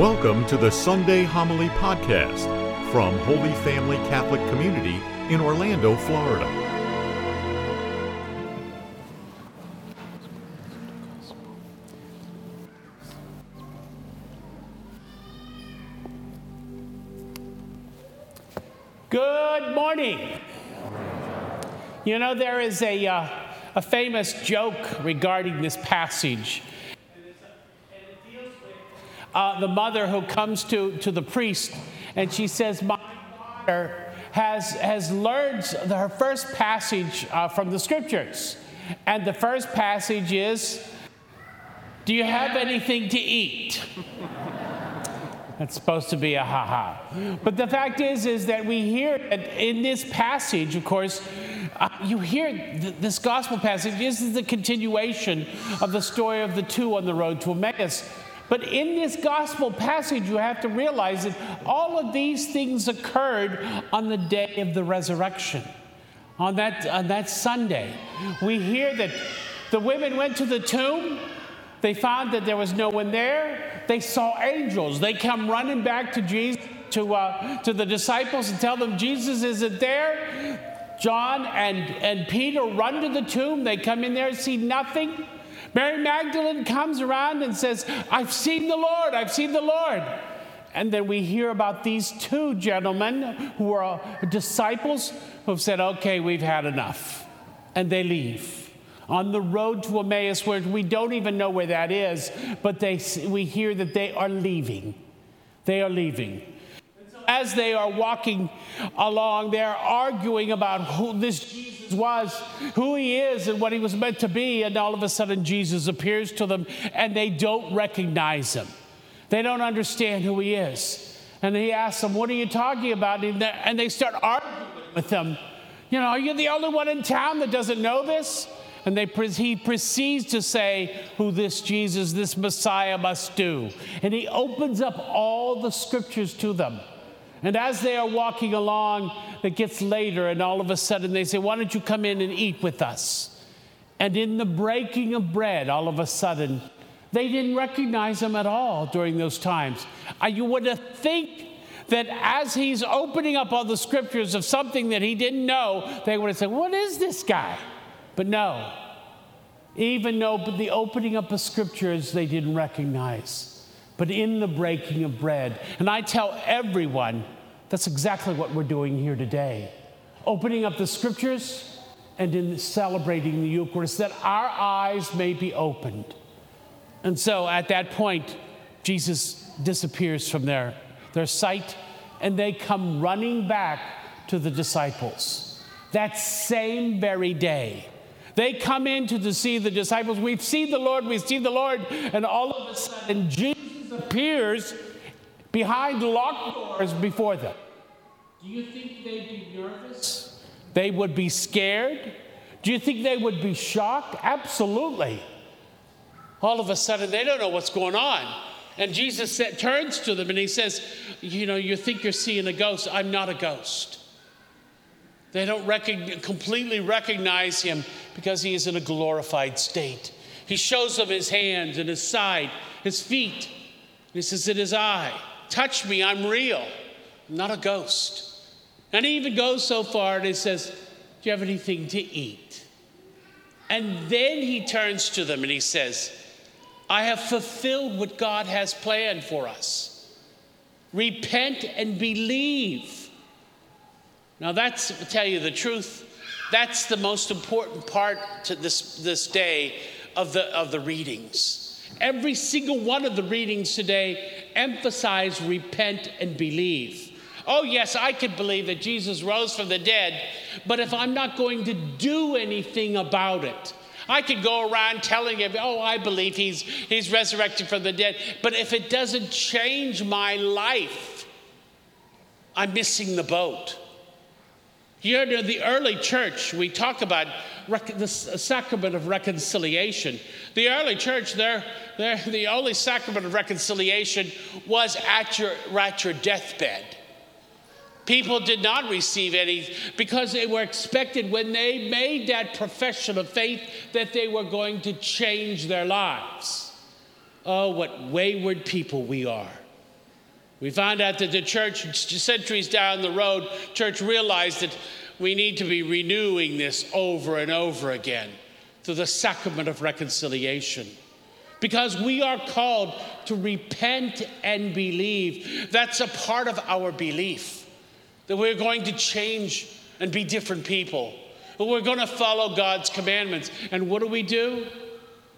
Welcome to the Sunday Homily Podcast from Holy Family Catholic Community in Orlando, Florida. Good morning. You know, there is a, uh, a famous joke regarding this passage. Uh, the mother who comes to, to the priest and she says, My daughter has, has learned her first passage uh, from the scriptures. And the first passage is, Do you have anything to eat? That's supposed to be a ha ha. But the fact is, is that we hear in this passage, of course, uh, you hear th- this gospel passage. This is the continuation of the story of the two on the road to Emmaus. But in this gospel passage, you have to realize that all of these things occurred on the day of the resurrection. On that, on that Sunday, we hear that the women went to the tomb. They found that there was no one there. They saw angels. They come running back to Jesus, to, uh, to the disciples, and tell them Jesus isn't there. John and, and Peter run to the tomb. They come in there and see nothing. Mary Magdalene comes around and says, I've seen the Lord, I've seen the Lord. And then we hear about these two gentlemen who are disciples who have said, Okay, we've had enough. And they leave on the road to Emmaus, where we don't even know where that is, but they, we hear that they are leaving. They are leaving. As they are walking along, they're arguing about who this Jesus was, who he is, and what he was meant to be. And all of a sudden, Jesus appears to them, and they don't recognize him. They don't understand who he is. And he asks them, What are you talking about? And they start arguing with him. You know, are you the only one in town that doesn't know this? And they, he proceeds to say who this Jesus, this Messiah must do. And he opens up all the scriptures to them. And as they are walking along, it gets later, and all of a sudden they say, Why don't you come in and eat with us? And in the breaking of bread, all of a sudden, they didn't recognize him at all during those times. You would think that as he's opening up all the scriptures of something that he didn't know, they would have said, What is this guy? But no, even though the opening up of scriptures they didn't recognize, but in the breaking of bread. And I tell everyone that's exactly what we're doing here today opening up the scriptures and in celebrating the Eucharist, that our eyes may be opened. And so at that point, Jesus disappears from their, their sight, and they come running back to the disciples. That same very day, they come in to see the disciples. We've seen the Lord, we've seen the Lord. And all of a sudden, Jesus appears behind locked doors before them. Do you think they'd be nervous? They would be scared? Do you think they would be shocked? Absolutely. All of a sudden, they don't know what's going on. And Jesus said, turns to them and he says, You know, you think you're seeing a ghost. I'm not a ghost. They don't completely recognize him because he is in a glorified state. He shows them his hands and his side, his feet. He says, It is I. Touch me, I'm real. I'm not a ghost. And he even goes so far and he says, Do you have anything to eat? And then he turns to them and he says, I have fulfilled what God has planned for us. Repent and believe. Now, that's, to tell you the truth, that's the most important part to this, this day of the, of the readings. Every single one of the readings today emphasize repent and believe. Oh, yes, I could believe that Jesus rose from the dead, but if I'm not going to do anything about it, I could go around telling him, oh, I believe he's, he's resurrected from the dead, but if it doesn't change my life, I'm missing the boat. You know, the early church, we talk about the uh, sacrament of reconciliation. The early church, the only sacrament of reconciliation was at your, at your deathbed. People did not receive any because they were expected when they made that profession of faith that they were going to change their lives. Oh, what wayward people we are. We found out that the church, centuries down the road, church realized that we need to be renewing this over and over again through the sacrament of reconciliation. Because we are called to repent and believe. That's a part of our belief that we're going to change and be different people. But we're going to follow God's commandments. And what do we do?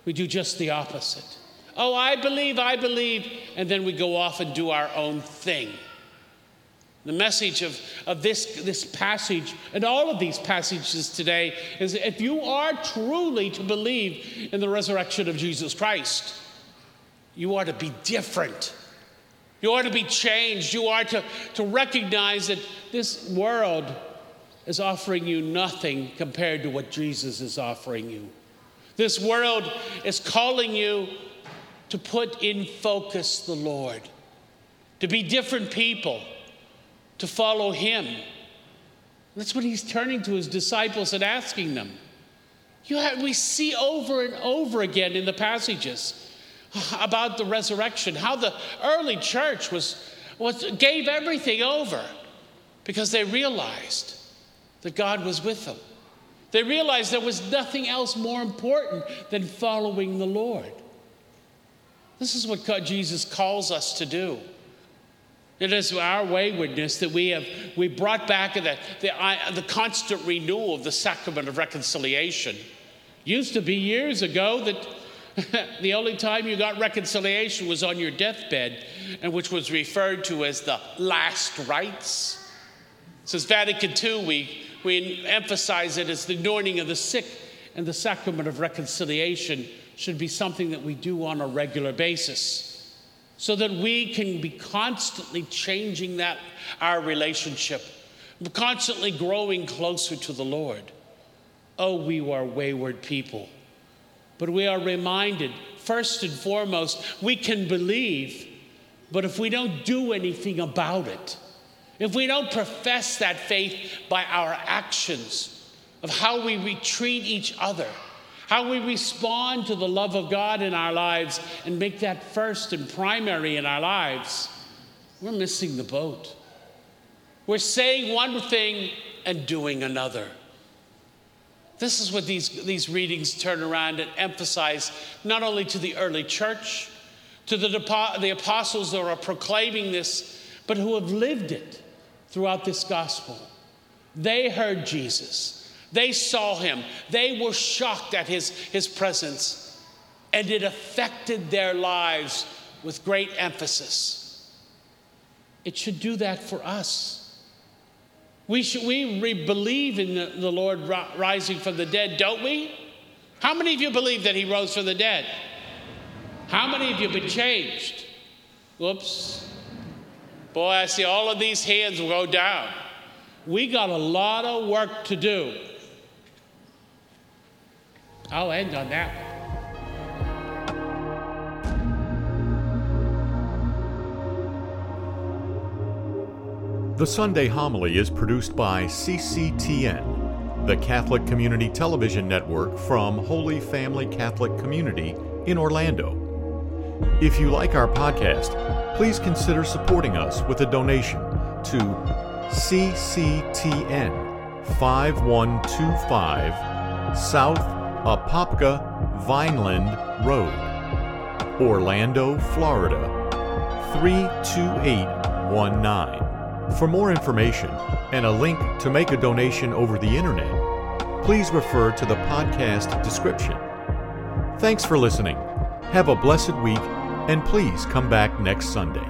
We do just the opposite. Oh, I believe, I believe. And then we go off and do our own thing. The message of, of this, this passage and all of these passages today is if you are truly to believe in the resurrection of Jesus Christ, you are to be different. You are to be changed. You are to, to recognize that this world is offering you nothing compared to what Jesus is offering you. This world is calling you to put in focus the Lord, to be different people to follow him. That's what he's turning to his disciples and asking them. Have, we see over and over again in the passages about the resurrection, how the early church was, was, gave everything over because they realized that God was with them. They realized there was nothing else more important than following the Lord. This is what Jesus calls us to do. It is our waywardness that we have we brought back the, the, the constant renewal of the sacrament of reconciliation. Used to be years ago that the only time you got reconciliation was on your deathbed, and which was referred to as the last rites. Since Vatican II, we, we emphasize it as the anointing of the sick, and the sacrament of reconciliation should be something that we do on a regular basis so that we can be constantly changing that our relationship constantly growing closer to the lord. Oh we are wayward people but we are reminded first and foremost we can believe but if we don't do anything about it if we don't profess that faith by our actions of how we treat each other how we respond to the love of God in our lives and make that first and primary in our lives, we're missing the boat. We're saying one thing and doing another. This is what these, these readings turn around and emphasize not only to the early church, to the, the apostles that are proclaiming this, but who have lived it throughout this gospel. They heard Jesus. They saw him. They were shocked at his, his presence, and it affected their lives with great emphasis. It should do that for us. We, should, we re- believe in the, the Lord rising from the dead, don't we? How many of you believe that he rose from the dead? How many of you have been changed? Whoops. Boy, I see all of these hands go down. We got a lot of work to do. I'll end on that The Sunday Homily is produced by CCTN, the Catholic Community Television Network from Holy Family Catholic Community in Orlando. If you like our podcast, please consider supporting us with a donation to CCTN 5125 South Apopka Vineland Road, Orlando, Florida 32819. For more information and a link to make a donation over the internet, please refer to the podcast description. Thanks for listening. Have a blessed week, and please come back next Sunday.